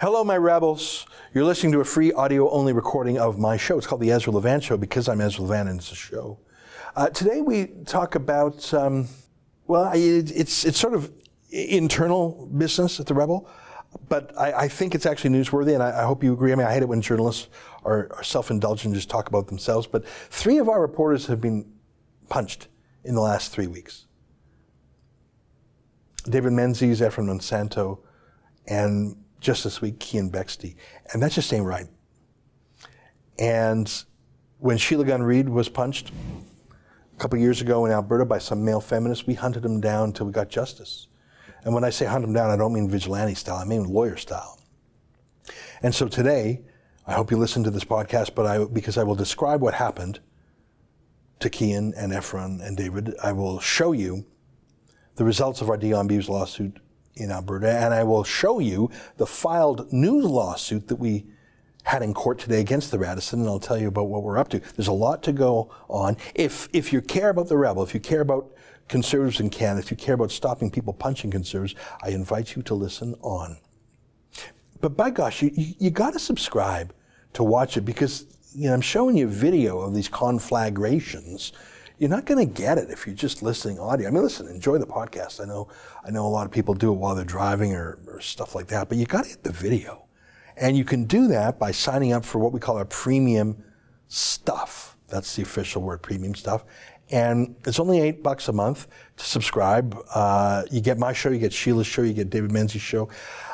Hello, my rebels. You're listening to a free audio only recording of my show. It's called The Ezra Levant Show because I'm Ezra Levant and it's a show. Uh, today we talk about, um, well, it, it's, it's sort of internal business at the Rebel, but I, I think it's actually newsworthy and I, I, hope you agree. I mean, I hate it when journalists are, are self indulgent and just talk about themselves, but three of our reporters have been punched in the last three weeks. David Menzies, Efren Monsanto, and just this week, Keean Bexte. And that just ain't right. And when Sheila Gunn Reid was punched a couple years ago in Alberta by some male feminists, we hunted him down until we got justice. And when I say hunt him down, I don't mean vigilante style, I mean lawyer style. And so today, I hope you listen to this podcast, but I, because I will describe what happened to Keean and Efren and David, I will show you the results of our Dion Beeves lawsuit in Alberta, and I will show you the filed new lawsuit that we had in court today against the Radisson, and I'll tell you about what we're up to. There's a lot to go on. If if you care about the rebel, if you care about conservatives in Canada, if you care about stopping people punching conservatives, I invite you to listen on. But by gosh, you, you, you got to subscribe to watch it because you know I'm showing you a video of these conflagrations you're not going to get it if you're just listening audio. I mean, listen, enjoy the podcast. I know, I know a lot of people do it while they're driving or, or stuff like that, but you got to hit the video. And you can do that by signing up for what we call our premium stuff. That's the official word, premium stuff. And it's only eight bucks a month to subscribe. Uh, you get my show, you get Sheila's show, you get David Menzies' show.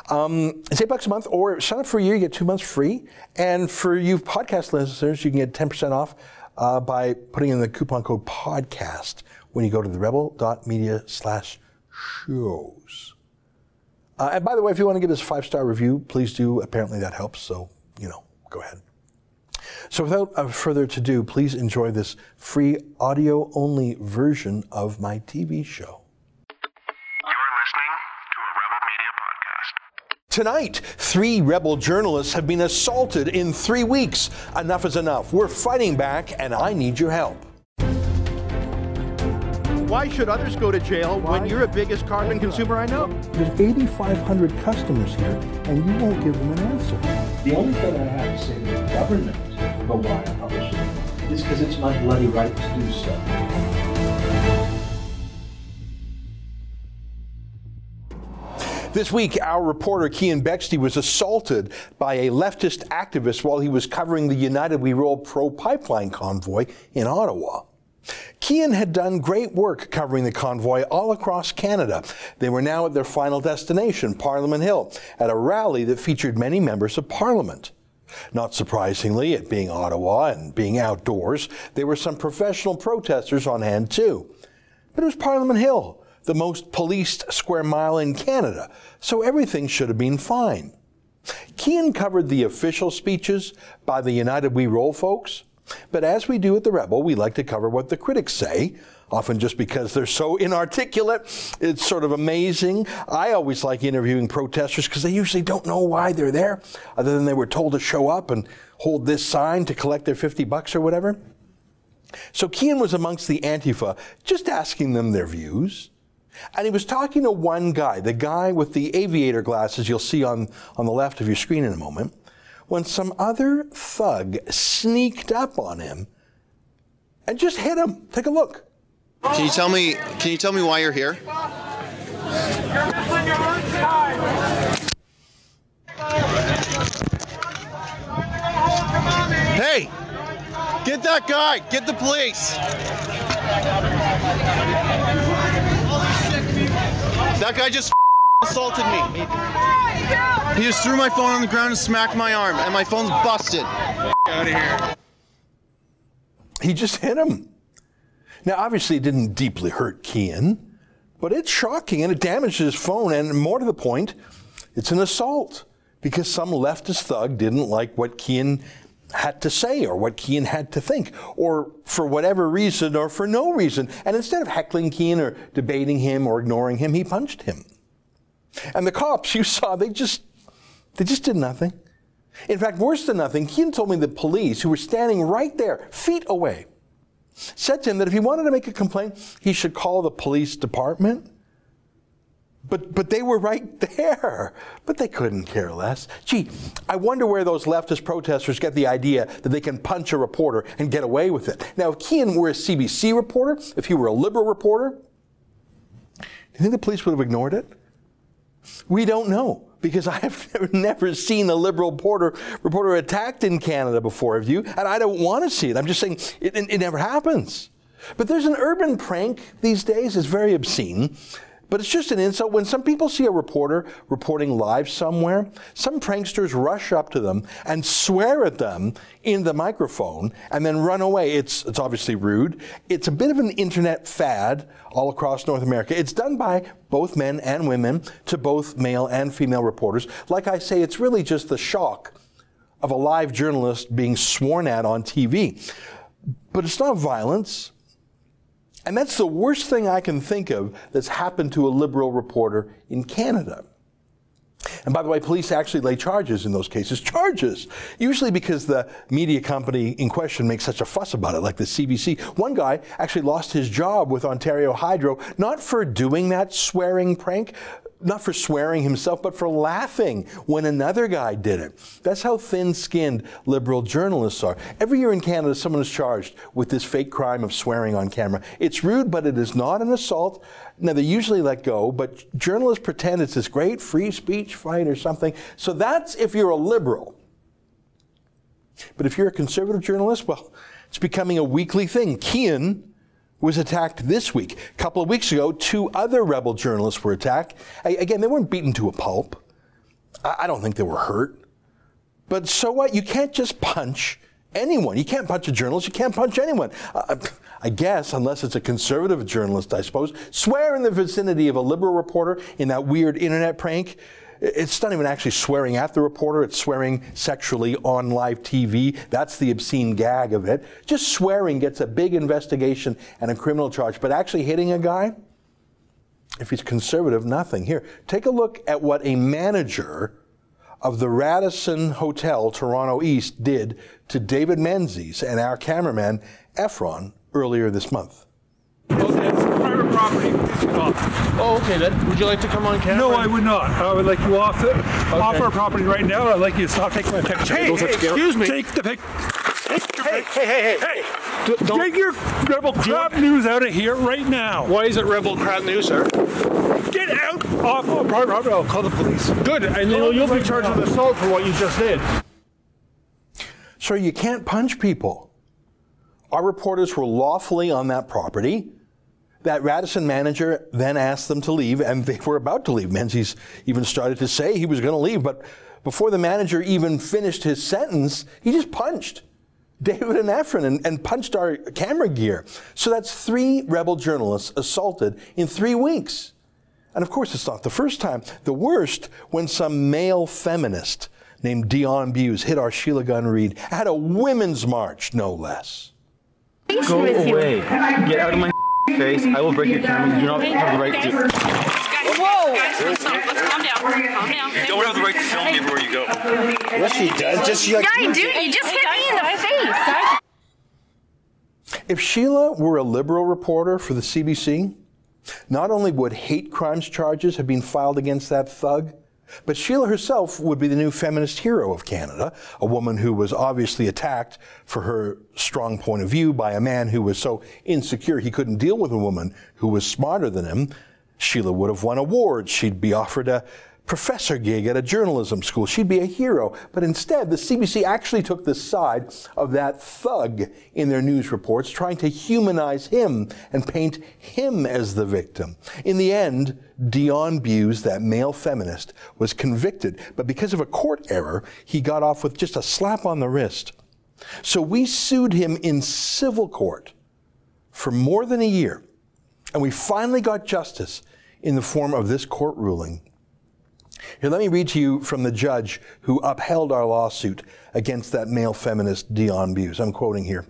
Um, it's eight bucks a month, or sign up for a year, you get two months free. And for you podcast listeners, you can get 10% off uh, by putting in the coupon code podcast when you go to the rebel.media slash shows. Uh, and by the way, if you want to give us a five star review, please do. Apparently that helps. So, you know, go ahead. So, without uh, further ado, please enjoy this free audio only version of my TV show. Tonight, three rebel journalists have been assaulted in three weeks. Enough is enough. We're fighting back, and I need your help. Why should others go to jail Why? when you're the biggest carbon consumer I know? There's 8,500 customers here, and you won't give them an answer. The only thing I have to say to the government about why I publish it is because it's my bloody right to do so. This week, our reporter Keean Bexte was assaulted by a leftist activist while he was covering the United We Roll pro pipeline convoy in Ottawa. Keean had done great work covering the convoy all across Canada. They were now at their final destination, Parliament Hill, at a rally that featured many members of Parliament. Not surprisingly, it being Ottawa and being outdoors, there were some professional protesters on hand too. But it was Parliament Hill, the most policed square mile in Canada, so everything should have been fine. Keean covered the official speeches by the United We Roll folks, but as we do at the Rebel, we like to cover what the critics say, often just because they're so inarticulate. It's sort of amazing. I always like interviewing protesters because they usually don't know why they're there, other than they were told to show up and hold this sign to collect their 50 bucks or whatever. So Keean was amongst the Antifa, just asking them their views. And he was talking to one guy, the guy with the aviator glasses you'll see on, on the left of your screen in a moment, when some other thug sneaked up on him and just hit him. Take a look. Can you tell me can you tell me why you're here? Hey! Get that guy! Get the police! That guy just assaulted me. He just threw my phone on the ground and smacked my arm, and my phone's busted. Out of here. He just hit him. Now, obviously, it didn't deeply hurt Keean, but it's shocking and it damaged his phone. And more to the point, it's an assault because some leftist thug didn't like what Keean had to say or what Keean had to think, or for whatever reason or for no reason. And instead of heckling Keean or debating him or ignoring him, he punched him. And the cops you saw, they just they just did nothing. In fact, worse than nothing, Keean told me the police, who were standing right there, feet away, said to him that if he wanted to make a complaint, he should call the police department. But, but they were right there. But they couldn't care less. Gee, I wonder where those leftist protesters get the idea that they can punch a reporter and get away with it. Now, if Keean were a CBC reporter, if he were a liberal reporter, do you think the police would have ignored it? We don't know because I have never seen a liberal reporter, reporter attacked in Canada before, have you? And I don't want to see it. I'm just saying it, it, it never happens. But there's an urban prank these days, it's very obscene. But it's just an insult. When some people see a reporter reporting live somewhere, some pranksters rush up to them and swear at them in the microphone and then run away. It's, it's obviously rude. It's a bit of an internet fad all across North America. It's done by both men and women to both male and female reporters. Like I say, it's really just the shock of a live journalist being sworn at on TV. But it's not violence. And that's the worst thing I can think of that's happened to a liberal reporter in Canada. And by the way, police actually lay charges in those cases. Charges! Usually because the media company in question makes such a fuss about it, like the CBC. One guy actually lost his job with Ontario Hydro, not for doing that swearing prank, not for swearing himself, but for laughing when another guy did it. That's how thin skinned liberal journalists are. Every year in Canada, someone is charged with this fake crime of swearing on camera. It's rude, but it is not an assault. Now, they usually let go, but journalists pretend it's this great free speech fight or something. So that's if you're a liberal. But if you're a conservative journalist, well, it's becoming a weekly thing. Keean was attacked this week. A couple of weeks ago, two other rebel journalists were attacked. Again, they weren't beaten to a pulp. I don't think they were hurt. But so what? You can't just punch anyone. You can't punch a journalist. You can't punch anyone. Uh, I guess, unless it's a conservative journalist, I suppose. Swear in the vicinity of a liberal reporter in that weird internet prank. It's not even actually swearing at the reporter, it's swearing sexually on live TV. That's the obscene gag of it. Just swearing gets a big investigation and a criminal charge, but actually hitting a guy, if he's conservative, nothing. Here, take a look at what a manager of the Radisson Hotel, Toronto East, did to David Menzies and our cameraman, Efren, earlier this month. Okay, it's private property. Oh, okay then. Would you like to come on camera? No, I would not. I would like you off the, off our property right now. I'd like you to stop taking my picture. Hey, hey, excuse me. Take the pic. Hey, hey, hey, hey. D- don't- Get your rebel crap news out of here right now. Why is it rebel crap news, sir? Get out off our private property. I'll call the police. Good, and you'll, you'll be charged with assault for what you just did. Sir, you can't punch people. Our reporters were lawfully on that property. That Radisson manager then asked them to leave, and they were about to leave. Menzies even started to say he was going to leave, but before the manager even finished his sentence, he just punched David and Efren and, and punched our camera gear. So that's three rebel journalists assaulted in three weeks. And of course, it's not the first time. The worst when some male feminist named Dion Buse hit our Sheila Gunn Reid at a women's march, no less. Go away. Get out of my face. I will break your camera. You do not have the right to. Whoa! Guys, let's, let's calm down. Calm down. You don't have the right to film me everywhere you go. Yes, she does. Just like Yeah, I do. You just hit me in the face. If Sheila were a liberal reporter for the CBC, not only would hate crimes charges have been filed against that thug, but Sheila herself would be the new feminist hero of Canada, a woman who was obviously attacked for her strong point of view by a man who was so insecure he couldn't deal with a woman who was smarter than him. Sheila would have won awards. She'd be offered a professor gig at a journalism school. She'd be a hero. But instead, the CBC actually took the side of that thug in their news reports, trying to humanize him and paint him as the victim. In the end, Dion Buse, that male feminist, was convicted, but because of a court error, he got off with just a slap on the wrist. So we sued him in civil court for more than a year, and we finally got justice in the form of this court ruling. Here, let me read to you from the judge who upheld our lawsuit against that male feminist Dion Buse. I'm quoting here.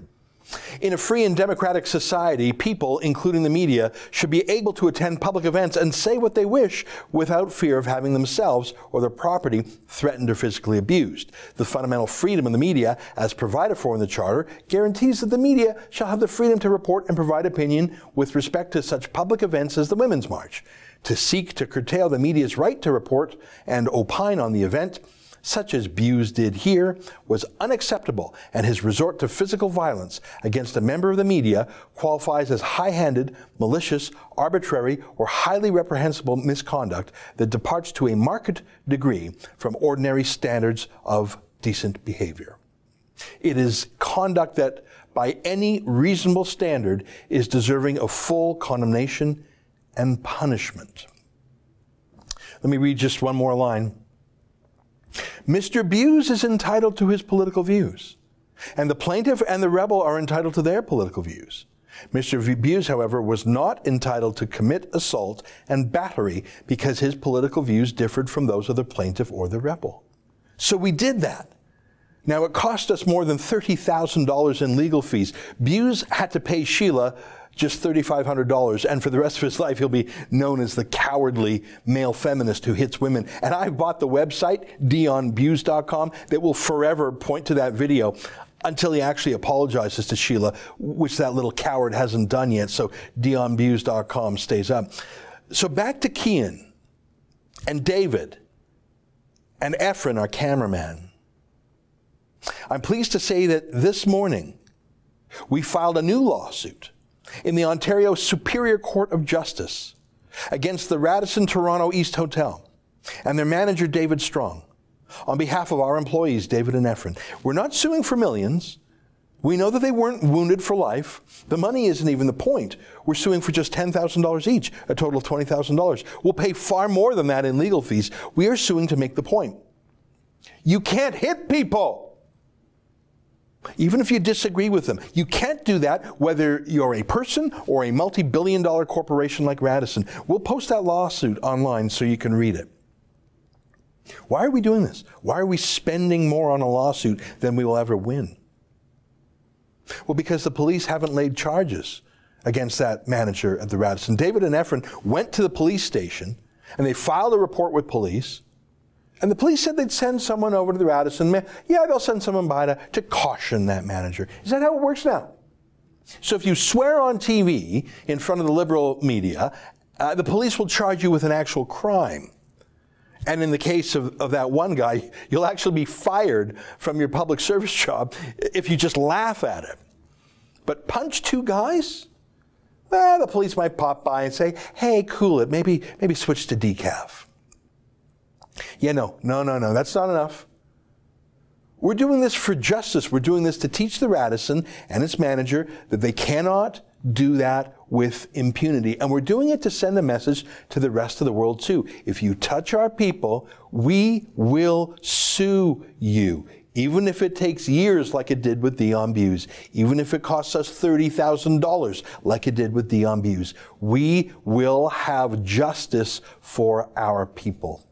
In a free and democratic society, people, including the media, should be able to attend public events and say what they wish without fear of having themselves or their property threatened or physically abused. The fundamental freedom of the media, as provided for in the Charter, guarantees that the media shall have the freedom to report and provide opinion with respect to such public events as the Women's March. To seek to curtail the media's right to report and opine on the event, such as Buse did here, was unacceptable, and his resort to physical violence against a member of the media qualifies as high handed, malicious, arbitrary, or highly reprehensible misconduct that departs to a marked degree from ordinary standards of decent behavior. It is conduct that, by any reasonable standard, is deserving of full condemnation and punishment. Let me read just one more line. Mr. Buse is entitled to his political views, and the plaintiff and the rebel are entitled to their political views. Mr. Buse, however, was not entitled to commit assault and battery because his political views differed from those of the plaintiff or the rebel. So we did that. Now, it cost us more than $30,000 in legal fees. Buse had to pay Sheila just $3,500, and for the rest of his life, he'll be known as the cowardly male feminist who hits women. And I bought the website, dionbuse.com, that will forever point to that video until he actually apologizes to Sheila, which that little coward hasn't done yet. So dionbuse.com stays up. So back to Keean and David and Efren, our cameraman. I'm pleased to say that this morning we filed a new lawsuit in the Ontario Superior Court of Justice against the Radisson Toronto East Hotel and their manager, David Strong, on behalf of our employees, David and Efren. We're not suing for millions. We know that they weren't wounded for life. The money isn't even the point. We're suing for just $10,000 each, a total of $20,000. We'll pay far more than that in legal fees. We are suing to make the point. You can't hit people even if you disagree with them. You can't do that whether you're a person or a multi billion dollar corporation like Radisson. We'll post that lawsuit online so you can read it. Why are we doing this? Why are we spending more on a lawsuit than we will ever win? Well, because the police haven't laid charges against that manager at the Radisson. David and Efren went to the police station and they filed a report with police. And the police said they'd send someone over to the Radisson. Yeah, they'll send someone by to, to caution that manager. Is that how it works now? So if you swear on TV in front of the liberal media, uh, the police will charge you with an actual crime. And in the case of, of that one guy, you'll actually be fired from your public service job if you just laugh at it. But punch two guys? Well, the police might pop by and say, hey, cool it, maybe, maybe switch to decaf. Yeah, no, no, no, no, that's not enough. We're doing this for justice. We're doing this to teach the Radisson and its manager that they cannot do that with impunity. And we're doing it to send a message to the rest of the world too. If you touch our people, we will sue you. Even if it takes years like it did with Dion Buse, even if it costs us $30,000 like it did with Dion Buse, we will have justice for our people.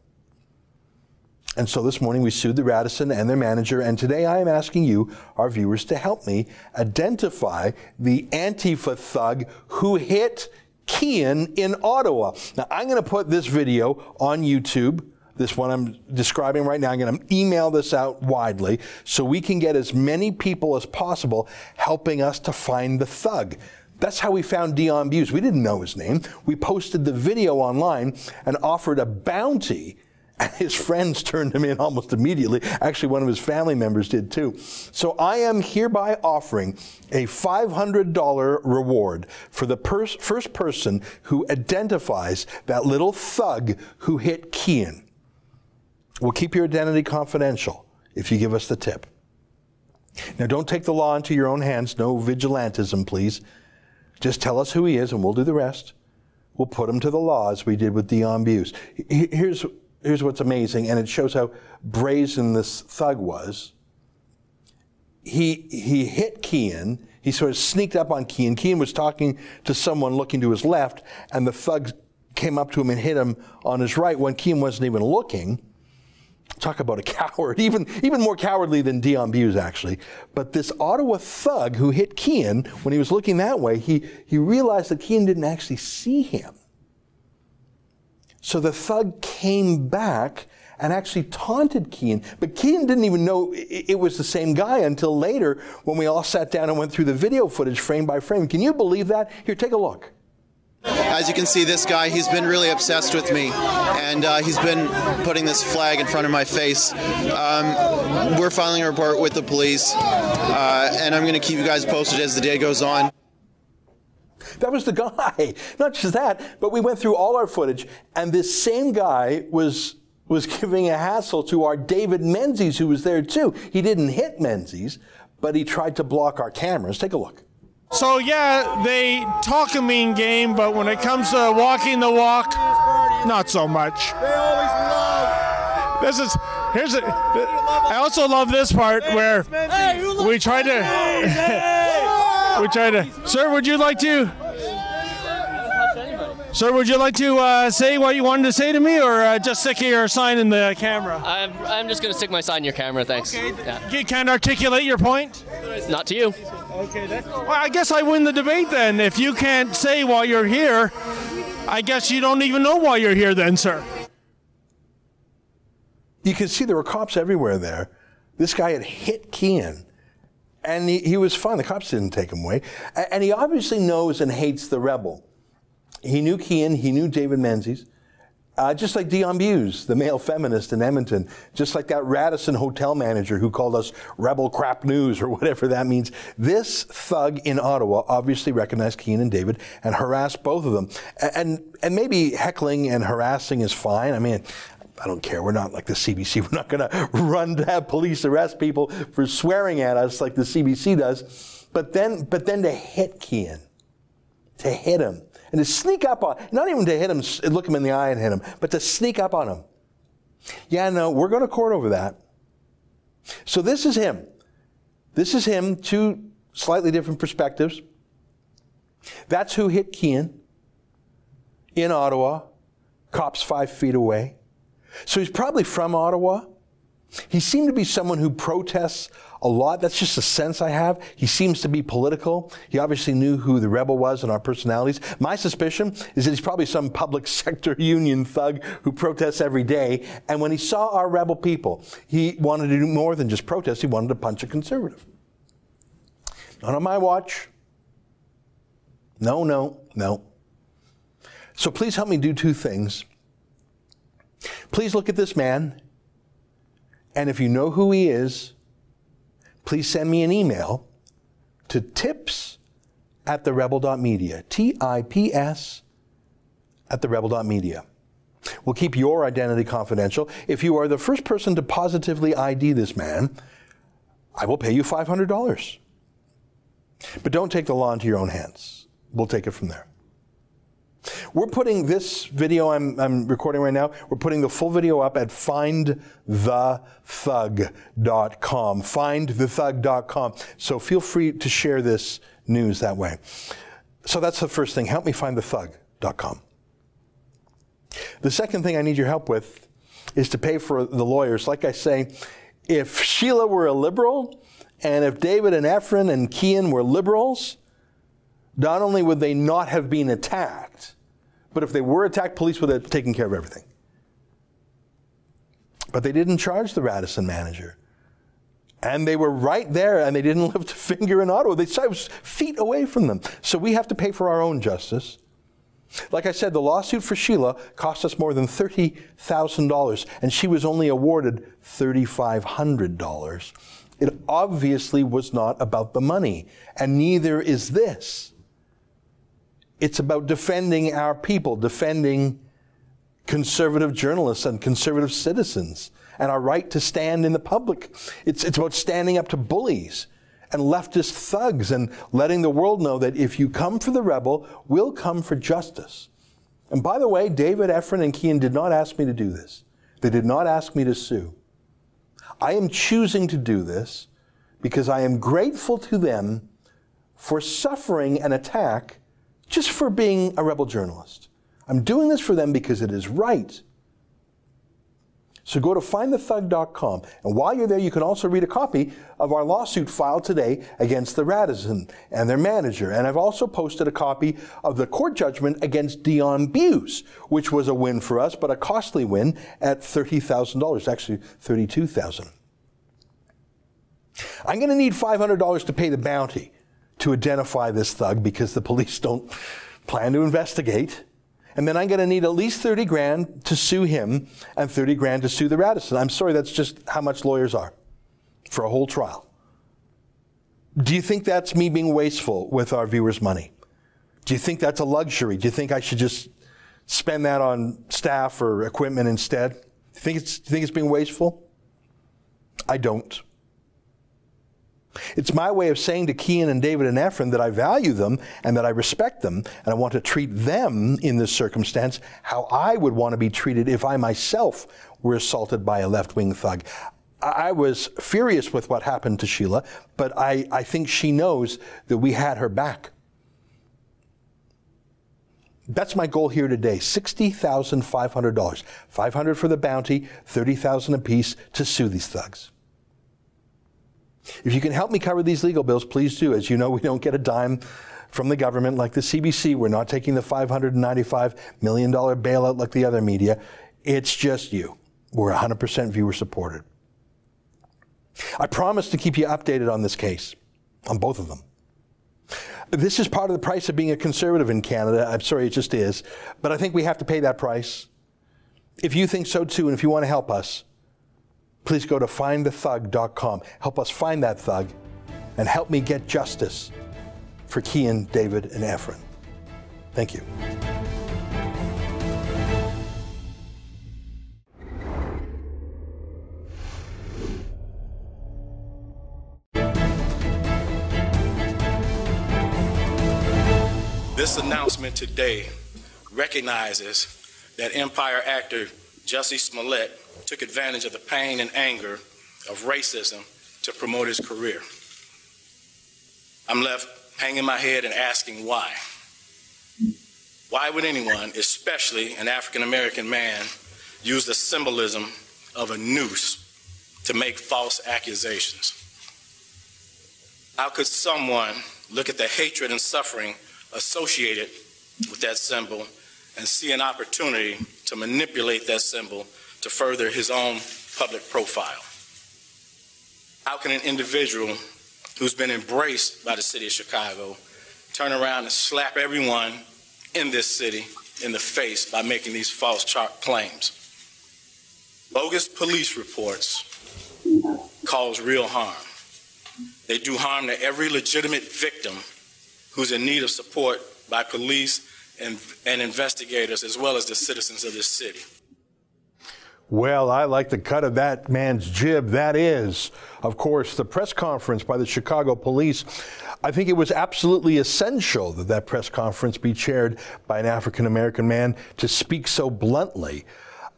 And so this morning we sued the Radisson and their manager, and today I am asking you, our viewers, to help me identify the Antifa thug who hit Keean in Ottawa. Now I'm going to put this video on YouTube. This one I'm describing right now. I'm going to email this out widely so we can get as many people as possible helping us to find the thug. That's how we found Dion Buse. We didn't know his name. We posted the video online and offered a bounty and his friends turned him in almost immediately. Actually, one of his family members did too. So I am hereby offering a $500 reward for the first person who identifies that little thug who hit Keean. We'll keep your identity confidential if you give us the tip. Now, don't take the law into your own hands. No vigilantism, please. Just tell us who he is and we'll do the rest. We'll put him to the law as we did with Dion Buse. Here's here's what's amazing, and it shows how brazen this thug was. He, he hit Keean. He sort of sneaked up on Keean. Keean was talking to someone looking to his left, and the thug came up to him and hit him on his right when Keean wasn't even looking. Talk about a coward, even, even more cowardly than Dion Buse, actually. But this Ottawa thug who hit Keean, when he was looking that way, he, he realized that Keean didn't actually see him. So the thug came back and actually taunted Keean. But Keean didn't even know it was the same guy until later when we all sat down and went through the video footage frame by frame. Can you believe that? Here, take a look. As you can see, this guy, he's been really obsessed with me, and uh, he's been putting this flag in front of my face. Um, we're filing a report with the police, uh, and I'm going to keep you guys posted as the day goes on. That was the guy. Not just that, but we went through all our footage, and this same guy was was giving a hassle to our David Menzies, who was there too. He didn't hit Menzies, but he tried to block our cameras. Take a look. So yeah, they talk a mean game, but when it comes to walking the walk, not so much. They always love. This is here's a. I also love this part where we try to we try to. Sir, would you like to? Sir, would you like to uh, say what you wanted to say to me, or uh, just stick your sign in the camera? I'm, I'm just going to stick my sign in your camera, thanks. Okay. Yeah. You can't articulate your point. Not to you. Okay. That, well, I guess I win the debate then. If you can't say why you're here, I guess you don't even know why you're here then, sir. You can see there were cops everywhere there. This guy had hit Keean, and he, he was fine. The cops didn't take him away. A- And he obviously knows and hates the rebel. He knew Keean, he knew David Menzies. Uh, just like Dion Buse, the male feminist in Edmonton, just like that Radisson hotel manager who called us rebel crap news or whatever that means. This thug in Ottawa obviously recognized Keean and David and harassed both of them. And, and maybe heckling and harassing is fine. I mean, I don't care. We're not like the CBC. We're not going to run to have police arrest people for swearing at us like the CBC does. But then, but then to hit Keean, to hit him, and to sneak up on, not even to hit him, look him in the eye and hit him, but to sneak up on him. Yeah, no, we're going to court over that. So this is him. This is him, two slightly different perspectives. That's who hit Keean in Ottawa, cops five feet away. So he's probably from Ottawa. He seemed to be someone who protests a lot. That's just a sense I have. He seems to be political. He obviously knew who the rebel was and our personalities. My suspicion is that he's probably some public sector union thug who protests every day. And when he saw our rebel people, he wanted to do more than just protest. He wanted to punch a conservative. Not on my watch. No, no, no. So please help me do two things. Please look at this man, and if you know who he is, please send me an email to tips at the rebel.media. T I P S at the rebel.media. We'll keep your identity confidential. If you are the first person to positively ID this man, I will pay you $500. But don't take the law into your own hands. We'll take it from there. We're putting this video I'm, I'm recording right now, we're putting the full video up at findthethug.com. Findthethug.com. So feel free to share this news that way. So that's the first thing. Help me find thethug.com. The second thing I need your help with is to pay for the lawyers. Like I say, if Sheila were a liberal, and if David and Efren and Keean were liberals, not only would they not have been attacked, but if they were attacked, police would have taken care of everything. But they didn't charge the Radisson manager. And they were right there and they didn't lift a finger in Ottawa. They was feet away from them. So we have to pay for our own justice. Like I said, the lawsuit for Sheila cost us more than $30,000, and she was only awarded $3,500. It obviously was not about the money, and neither is this. It's about defending our people, defending conservative journalists and conservative citizens, and our right to stand in the public. It's, it's about standing up to bullies and leftist thugs and letting the world know that if you come for the rebel, we'll come for justice. And by the way, David, Efren, and Keean did not ask me to do this. They did not ask me to sue. I am choosing to do this because I am grateful to them for suffering an attack just for being a rebel journalist. I'm doing this for them because it is right. So go to findthethug.com. And while you're there, you can also read a copy of our lawsuit filed today against the Radisson and their manager. And I've also posted a copy of the court judgment against Dion Buse, which was a win for us, but a costly win at $30,000, actually 32,000. I'm going to need $500 to pay the bounty to identify this thug because the police don't plan to investigate, and then I'm going to need at least 30 grand to sue him and 30 grand to sue the Radisson. I'm sorry, that's just how much lawyers are for a whole trial. Do you think that's me being wasteful with our viewers' money? Do you think that's a luxury? Do you think I should just spend that on staff or equipment instead? Do you think it's, do you think it's being wasteful? I don't. It's my way of saying to Keean and David and Efren that I value them and that I respect them, and I want to treat them in this circumstance how I would want to be treated if I myself were assaulted by a left wing thug. I was furious with what happened to Sheila, but I, I think she knows that we had her back. That's my goal here today. $60,500. 500 for the bounty, 30,000 apiece to sue these thugs. If you can help me cover these legal bills, please do. As you know, we don't get a dime from the government like the CBC. We're not taking the $595 million bailout like the other media. It's just you. We're 100% viewer supported. I promise to keep you updated on this case, on both of them. This is part of the price of being a conservative in Canada. I'm sorry, it just is. But I think we have to pay that price. If you think so too, and if you want to help us, please go to findthethug.com. Help us find that thug and help me get justice for Keean, David, and Efren. Thank you. This announcement today recognizes that Empire actor Jussie Smollett took advantage of the pain and anger of racism to promote his career. I'm left hanging my head and asking why. Why would anyone, especially an African American man, use the symbolism of a noose to make false accusations? How could someone look at the hatred and suffering associated with that symbol and see an opportunity to manipulate that symbol to further his own public profile? How can an individual who's been embraced by the city of Chicago turn around and slap everyone in this city in the face by making these false claims? Bogus police reports cause real harm. They do harm to every legitimate victim who's in need of support by police and, and investigators as well as the citizens of this city. Well, I like the cut of that man's jib. That is, of course, the press conference by the Chicago police. I think it was absolutely essential that that press conference be chaired by an African American man to speak so bluntly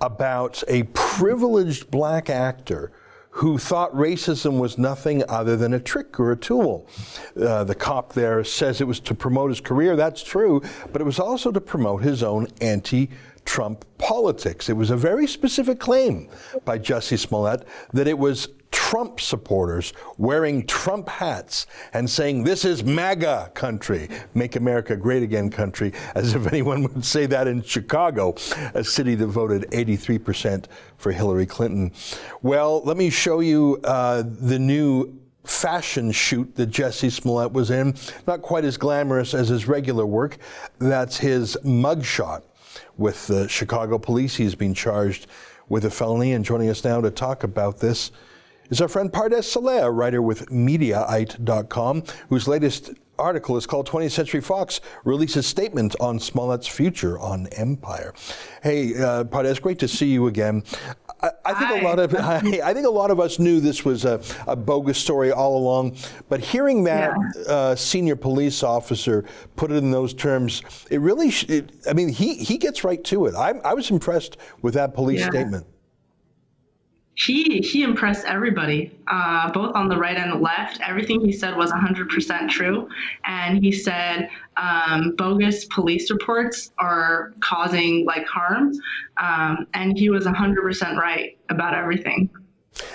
about a privileged black actor who thought racism was nothing other than a trick or a tool. Uh, the cop there says it was to promote his career. That's true, but it was also to promote his own anti Trump politics. It was a very specific claim by Jussie Smollett that it was Trump supporters wearing Trump hats and saying, This is MAGA country, make America great again country, as if anyone would say that in Chicago, a city that voted 83% for Hillary Clinton. Well, let me show you uh, the new fashion shoot that Jussie Smollett was in. Not quite as glamorous as his regular work. That's his mugshot with the Chicago police. He's been charged with a felony. And joining us now to talk about this is our friend Pardes Seleh, a writer with Mediaite.com, whose latest article is called 20th Century Fox releases statement on Smollett's future on Empire. Hey, uh, Pardes, great to see you again. I, I think Hi. a lot of I, I think a lot of us knew this was a, a bogus story all along, but hearing that uh, senior police officer put it in those terms, it really. Sh- it, I mean, he he gets right to it. I, I was impressed with that police Yeah. statement. He he impressed everybody, uh, both on the right and the left. Everything he said was 100% true, and he said um, bogus police reports are causing like harm, um, and he was 100% right about everything.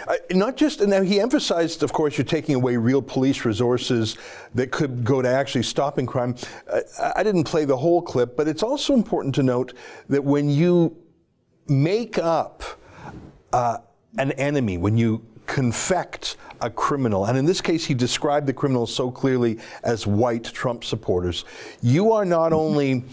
Uh, not just, now he emphasized, of course, you're taking away real police resources that could go to actually stopping crime. Uh, I didn't play the whole clip, but it's also important to note that when you make up uh, an enemy, when you confect a criminal, and in this case, he described the criminals so clearly as white Trump supporters, you are not only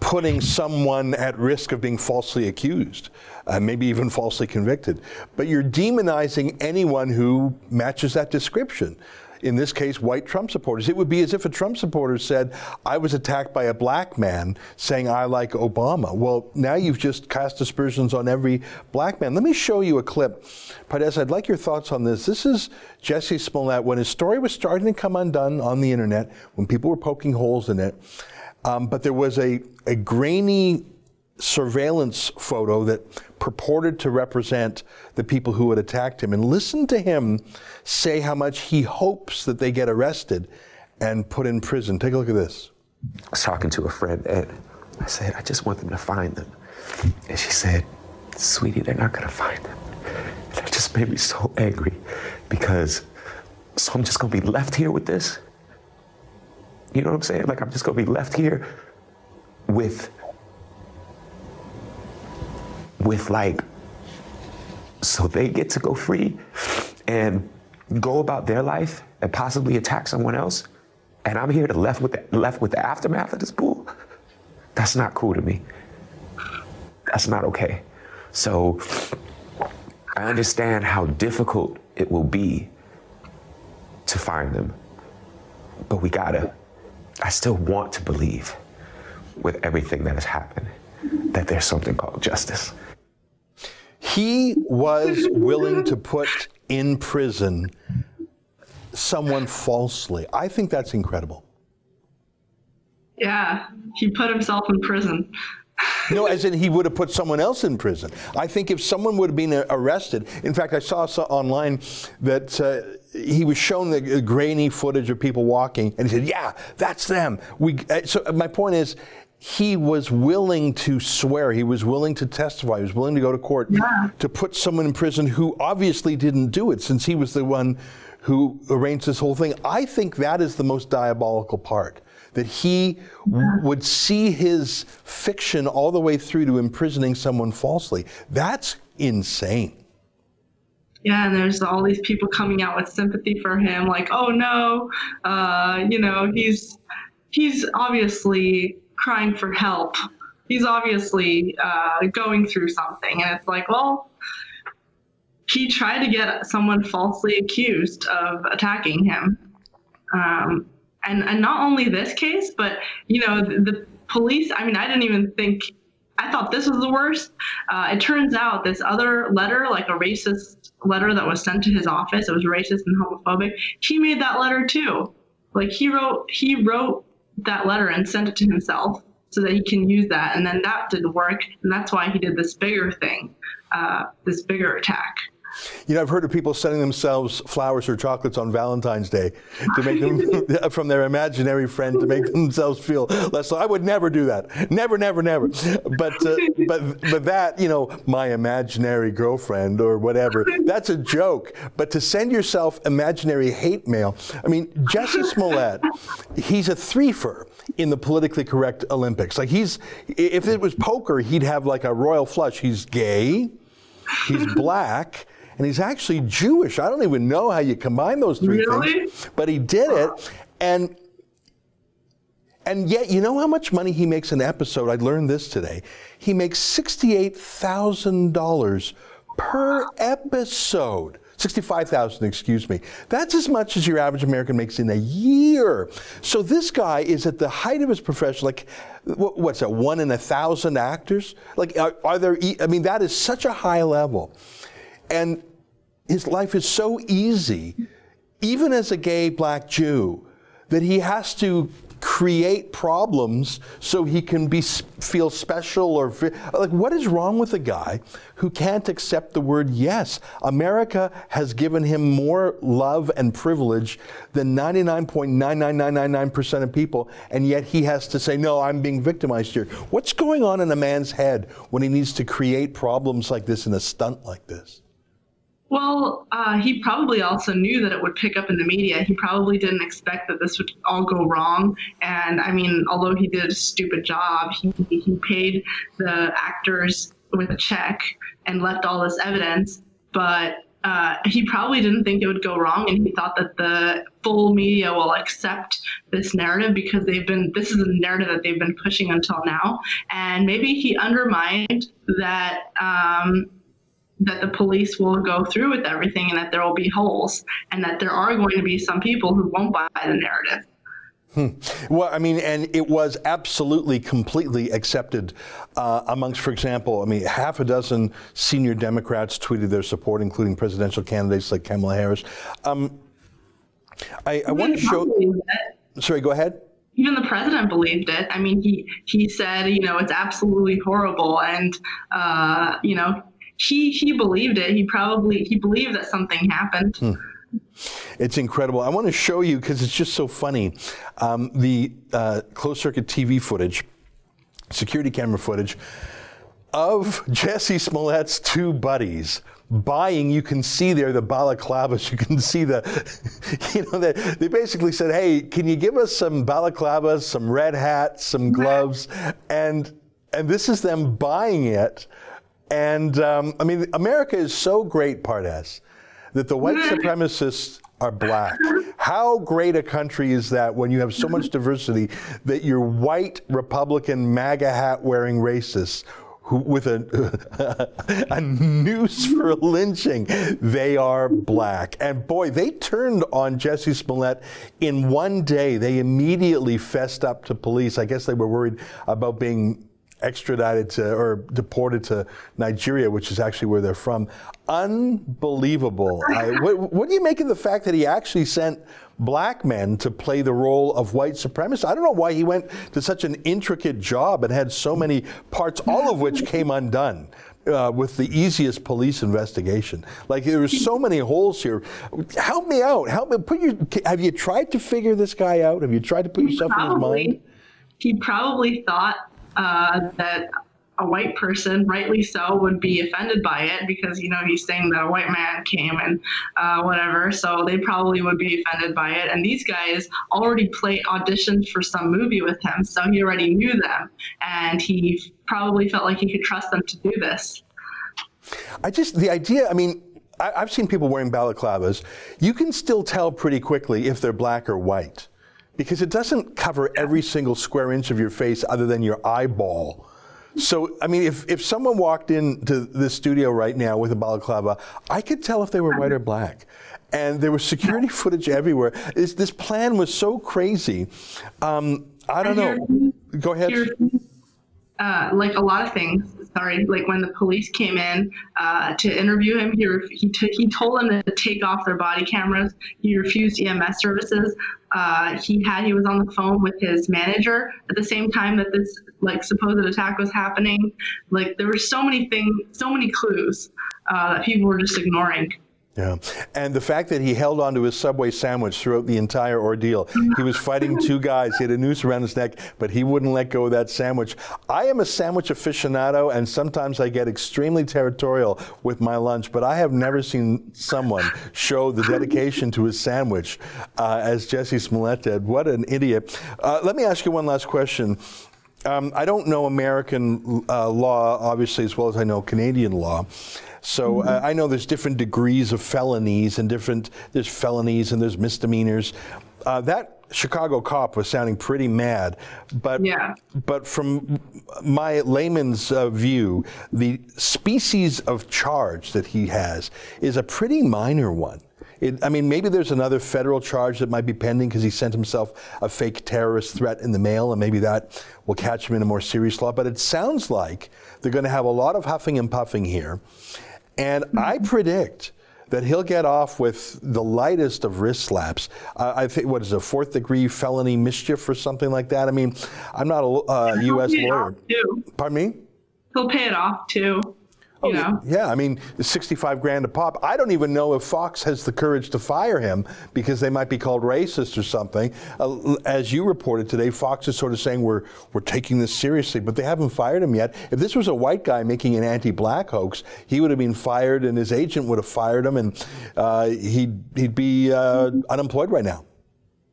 putting someone at risk of being falsely accused, uh, maybe even falsely convicted, but you're demonizing anyone who matches that description in this case, white Trump supporters. It would be as if a Trump supporter said, I was attacked by a black man saying I like Obama. Well, now you've just cast aspersions on every black man. Let me show you a clip. Pardes, I'd like your thoughts on this. This is Jussie Smollett when his story was starting to come undone on the internet, when people were poking holes in it. Um, but there was a, a grainy surveillance photo that purported to represent the people who had attacked him. And listen to him say how much he hopes that they get arrested and put in prison. Take a look at this. I was talking to a friend, and I said, I just want them to find them. And she said, Sweetie, they're not gonna find them. And that just made me so angry because, so I'm just gonna be left here with this? You know what I'm saying? Like, I'm just gonna be left here with with like, so they get to go free and go about their life and possibly attack someone else, and I'm here to left with the, left with the aftermath of this bull. That's not cool to me. That's not okay. So I understand how difficult it will be to find them, but we gotta. I still want to believe, with everything that has happened, that there's something called justice. He was willing to put in prison someone falsely. I think that's incredible. Yeah, he put himself in prison. no, as in he would have put someone else in prison. I think if someone would have been arrested, in fact, I saw, online that uh, he was shown the grainy footage of people walking, and he said, "Yeah, that's them." We. Uh, so my point is, he was willing to swear, he was willing to testify, he was willing to go to court yeah. to put someone in prison who obviously didn't do it since he was the one who arranged this whole thing. I think that is the most diabolical part. That he would see his fiction all the way through to imprisoning someone falsely. That's insane. Yeah, and there's all these people coming out with sympathy for him, like, oh no, uh, you know, he's he's obviously crying for help. He's obviously uh, going through something. And it's like, well, he tried to get someone falsely accused of attacking him. Um, and, and not only this case, but, you know, the, the police, I mean, I didn't even think I thought this was the worst. Uh, it turns out this other letter, like a racist letter that was sent to his office, it was racist and homophobic. He made that letter too. Like he wrote, he wrote that letter and sent it to himself so that he can use that. And then that didn't work, and that's why he did this bigger thing, uh, this bigger attack. You know, I've heard of people sending themselves flowers or chocolates on Valentine's Day to make them from their imaginary friend to make themselves feel less. So I would never do that. Never, never, never. But uh, but but that you know, my imaginary girlfriend or whatever. That's a joke. But to send yourself imaginary hate mail. I mean, Jussie Smollett, he's a threefer in the politically correct Olympics. Like he's, if it was poker, he'd have like a royal flush. He's gay, he's black, and he's actually Jewish. I don't even know how you combine those three really? things, but he did it, and and yet you know how much money he makes an episode. I learned this today. He makes sixty-eight thousand dollars per episode. 65,000, excuse me. That's as much as your average American makes in a year. So this guy is at the height of his profession, like, what's that, one in a thousand actors? Like, are, are there, I mean, that is such a high level. And his life is so easy, even as a gay black Jew, that he has to create problems so he can be feel special or like what is wrong with a guy who can't accept the word yes? America has given him more love and privilege than 99.99999% of people and yet he has to say no i'm being victimized here. What's going on in a man's head when he needs to create problems like this in a stunt like this well, uh, he probably also knew that it would pick up in the media. He probably didn't expect that this would all go wrong. And I mean, although he did a stupid job, he, he paid the actors with a check and left all this evidence. But uh, he probably didn't think it would go wrong, and he thought that the full media will accept this narrative because they've been this is a narrative that they've been pushing until now, and maybe he undermined that. Um, that the police will go through with everything and that there will be holes and that there are going to be some people who won't buy the narrative. Hmm. Well, I mean, and it was absolutely, completely accepted uh, amongst, for example, I mean, half a dozen senior Democrats tweeted their support, including presidential candidates like Kamala Harris. Um, I, I want to show. Sorry, go ahead even the president believed it. I mean, he he said, you know, it's absolutely horrible, and uh, you know, he he believed it. He probably he believed that something happened. Hmm. It's incredible. I want to show you because it's just so funny. Um, the uh, closed circuit TV footage, security camera footage of Jussie Smollett's two buddies buying, you can see there the balaclavas. You can see the, you know, they, they basically said, hey, can you give us some balaclavas, some red hats, some gloves? And, and this is them buying it. And um, I mean, America is so great, Pardes, that the white supremacists are black. How great a country is that when you have so much diversity that your white Republican MAGA hat wearing racists who, with a, a noose for lynching, they are black. And boy, they turned on Jussie Smollett in one day. They immediately fessed up to police. I guess they were worried about being extradited to or deported to Nigeria, which is actually where they're from. Unbelievable. I, what, what, do you make of the fact that he actually sent black men to play the role of white supremacists? I don't know why he went to such an intricate job and had so many parts, all of which came undone. Uh, with the easiest police investigation, like there were so many holes here. Help me out. Help me put your. Have you tried to figure this guy out? Have you tried to put yourself probably, in his mind? He probably thought uh, that a white person, rightly so, would be offended by it because you know he's saying that a white man came and uh, whatever. So they probably would be offended by it. And these guys already played auditioned for some movie with him, so he already knew them, and he probably felt like he could trust them to do this. I just the idea. I mean, I've seen people wearing balaclavas. You can still tell pretty quickly if they're black or white because it doesn't cover every single square inch of your face other than your eyeball. So, I mean, if, if someone walked into the studio right now with a balaclava, I could tell if they were white or black. And there was security footage everywhere. This, this plan was so crazy. Um, I don't know. Go ahead. Uh, like a lot of things. Sorry, like when the police came in uh, to interview him, he ref- he, t- he told them to take off their body cameras. He refused EMS services. Uh, he had he was on the phone with his manager at the same time that this like supposed attack was happening. Like there were so many things, so many clues uh, that people were just ignoring. Yeah. And the fact that he held onto his Subway sandwich throughout the entire ordeal. He was fighting two guys. He had a noose around his neck, but he wouldn't let go of that sandwich. I am a sandwich aficionado, and sometimes I get extremely territorial with my lunch, but I have never seen someone show the dedication to his sandwich uh, as Jussie Smollett did. What an idiot. Uh, let me ask you one last question. Um, I don't know American uh, law, obviously, as well as I know Canadian law. So mm-hmm. uh, I know there's different degrees of felonies and different there's felonies and there's misdemeanors. Uh, that Chicago cop was sounding pretty mad, but yeah. but from my layman's uh, view, the species of charge that he has is a pretty minor one. It, I mean, maybe there's another federal charge that might be pending because he sent himself a fake terrorist threat in the mail, and maybe that will catch him in a more serious law. But it sounds like they're going to have a lot of huffing and puffing here. And I predict that he'll get off with the lightest of wrist slaps. Uh, I think what is a fourth degree felony mischief or something like that. I mean, I'm not a uh, U.S. lawyer. Pardon me. He'll pay it off too. Oh, know? yeah. I mean, 65 grand a pop. I don't even know if Fox has the courage to fire him because they might be called racist or something. Uh, as you reported today, Fox is sort of saying we're we're taking this seriously, but they haven't fired him yet. If this was a white guy making an anti-black hoax, he would have been fired, and his agent would have fired him, and uh, he'd he'd be uh, unemployed right now.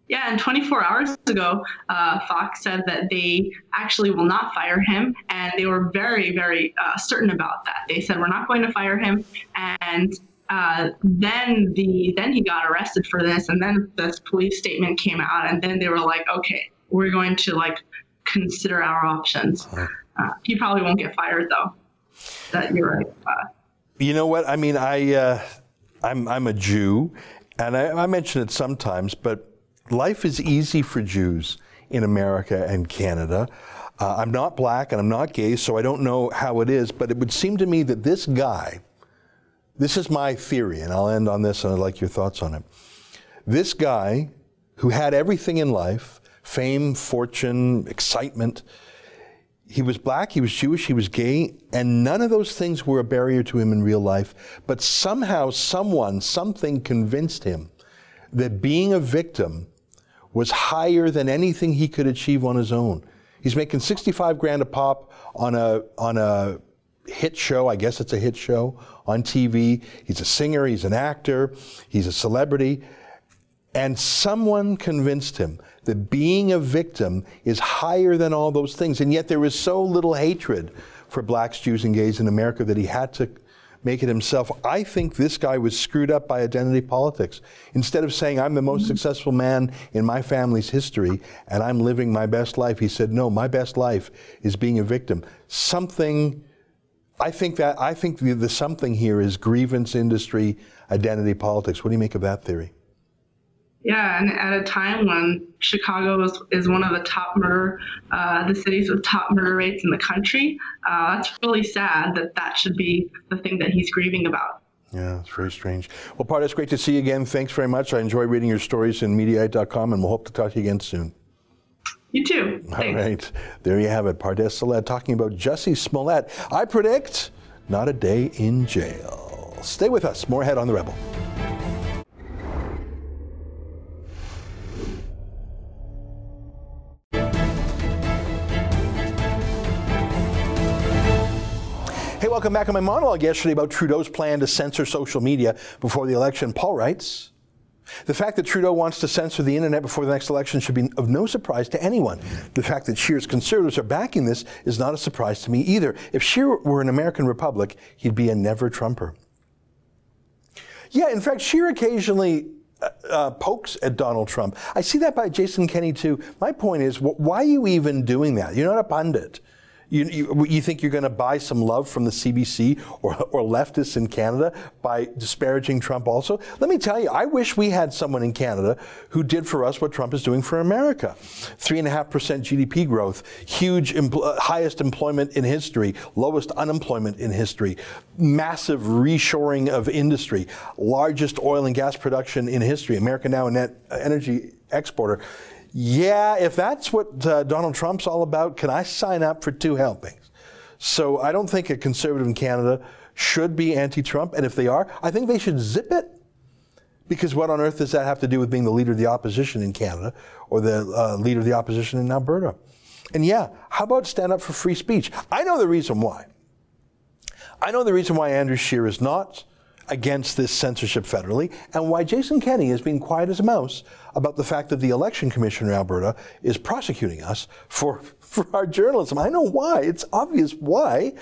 Yeah, and 24 hours ago, uh, Fox said that they actually will not fire him, and they were very, very uh, certain about that. They said we're not going to fire him, and uh, then the then he got arrested for this, and then this police statement came out, and then they were like, okay, we're going to like consider our options. Uh, he probably won't get fired though. That you're right. Uh, You know what? I mean, I, uh, I'm, I'm a Jew, and I, I mention it sometimes, but life is easy for Jews in America and Canada. Uh, I'm not black and I'm not gay, so I don't know how it is, but it would seem to me that this guy, this is my theory, and I'll end on this and I'd like your thoughts on it. This guy who had everything in life fame, fortune, excitement he was black, he was Jewish, he was gay, and none of those things were a barrier to him in real life. But somehow, someone, something convinced him that being a victim was higher than anything he could achieve on his own. He's making 65 grand a pop on a, on a hit show, I guess it's a hit show, on TV. He's a singer, he's an actor, he's a celebrity. And someone convinced him that being a victim is higher than all those things. And yet there is so little hatred for blacks, Jews, and gays in America that he had to make it himself. I think this guy was screwed up by identity politics. Instead of saying, I'm the most mm-hmm. successful man in my family's history and I'm living my best life, he said, No, my best life is being a victim. Something. I think that I think the, the something here is grievance industry, identity politics. What do you make of that theory? Yeah, and at a time when Chicago is, is one of the top murder, uh, the cities with top murder rates in the country, uh, that's really sad that that should be the thing that he's grieving about. Yeah, it's very strange. Well, Part, it's great to see you again. Thanks very much. I enjoy reading your stories in Mediaite.com, and we'll hope to talk to you again soon. You too. All right. There you have it. Pardes Seleh talking about Jussie Smollett. I predict not a day in jail. Stay with us. More ahead on The Rebel. Welcome back on my monologue yesterday about Trudeau's plan to censor social media before the election. Paul writes, the fact that Trudeau wants to censor the internet before the next election should be of no surprise to anyone. The fact that Scheer's conservatives are backing this is not a surprise to me either. If Scheer were an American republic, he'd be a never Trumper. Yeah, in fact, Scheer occasionally uh, uh, pokes at Donald Trump. I see that by Jason Kenney too. My point is, wh- why are you even doing that? You're not a pundit. You, you, you, think you're going to buy some love from the CBC or, or leftists in Canada by disparaging Trump also? Let me tell you, I wish we had someone in Canada who did for us what Trump is doing for America. 3.5% GDP growth, huge, empl- uh, highest employment in history, lowest unemployment in history, massive reshoring of industry, largest oil and gas production in history. America now a net uh, energy exporter. Yeah, if that's what uh, Donald Trump's all about, can I sign up for two helpings? So I don't think a conservative in Canada should be anti Trump. And if they are, I think they should zip it. Because what on earth does that have to do with being the leader of the opposition in Canada or the uh, leader of the opposition in Alberta? And yeah, how about stand up for free speech? I know the reason why. I know the reason why Andrew Scheer is not against this censorship federally, and why Jason Kenney has been quiet as a mouse about the fact that the election commissioner in Alberta is prosecuting us for, for our journalism. I know why. It's obvious why.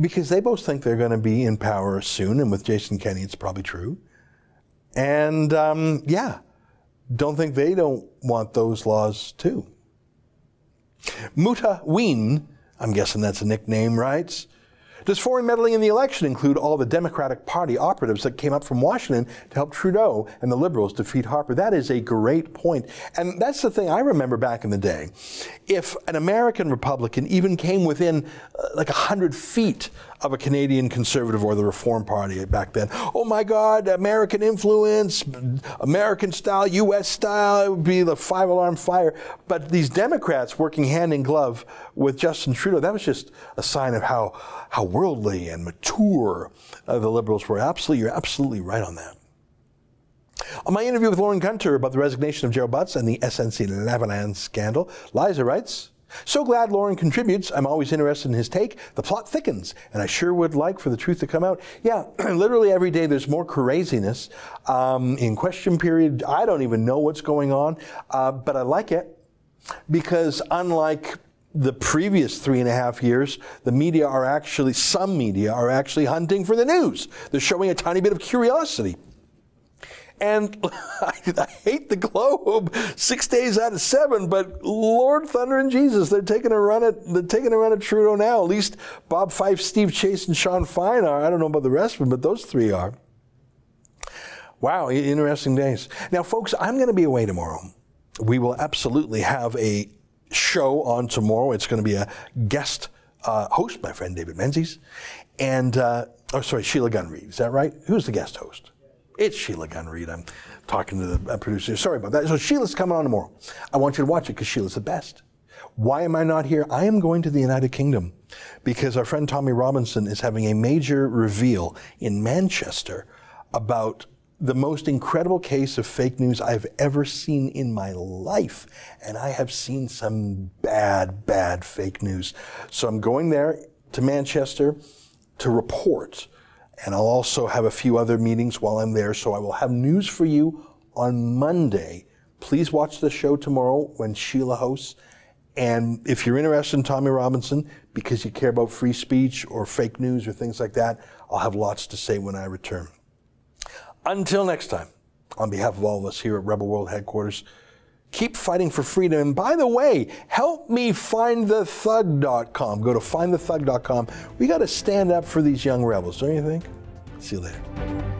Because they both think they're going to be in power soon, and with Jason Kenney, it's probably true. And um, yeah, don't think they don't want those laws too. Muta Ween, I'm guessing that's a nickname, writes. Does foreign meddling in the election include all the Democratic Party operatives that came up from Washington to help Trudeau and the Liberals defeat Harper? That is a great point. And that's the thing I remember back in the day. If an American Republican even came within uh, like 100 feet of a Canadian Conservative or the Reform Party back then, oh my God, American influence, American style, U.S. style, it would be the five alarm fire. But these Democrats working hand in glove with Justin Trudeau, that was just a sign of how, how worldly and mature uh, the Liberals were. Absolutely, you're absolutely right on that. On my interview with Lorne Gunter about the resignation of Gerald Butts and the SNC Lavalin scandal, Liza writes, so glad Lorne contributes. I'm always interested in his take. The plot thickens, and I sure would like for the truth to come out. Yeah, literally every day there's more craziness. Um, in question period, I don't even know what's going on, uh, but I like it because unlike the previous three and a half years, the media are actually, some media are actually hunting for the news. They're showing a tiny bit of curiosity. And I, hate the Globe six days out of seven, but Lord Thunder and Jesus, they're taking a run at they're taking a run at Trudeau now. At least Bob Fife, Steve Chase, and Sean Fine are. I don't know about the rest of them, but those three are. Wow, interesting days. Now, folks, I'm going to be away tomorrow. We will absolutely have a show on tomorrow. It's going to be a guest uh, host, my friend David Menzies, and uh, oh, sorry, Sheila Gunn Reid. Is that right? Who's the guest host? It's Sheila Gunn Reid. I'm talking to the uh, producer. Sorry about that. So Sheila's coming on tomorrow. I want you to watch it because Sheila's the best. Why am I not here? I am going to the United Kingdom because our friend Tommy Robinson is having a major reveal in Manchester about the most incredible case of fake news I've ever seen in my life. And I have seen some bad, bad fake news. So I'm going there to Manchester to report and I'll also have a few other meetings while I'm there. So I will have news for you on Monday. Please watch the show tomorrow when Sheila hosts. And if you're interested in Tommy Robinson because you care about free speech or fake news or things like that, I'll have lots to say when I return. Until next time, on behalf of all of us here at Rebel World Headquarters, keep fighting for freedom. And by the way, help me find the Go to findthethug.com. We got to stand up for these young rebels, don't you think? See you later.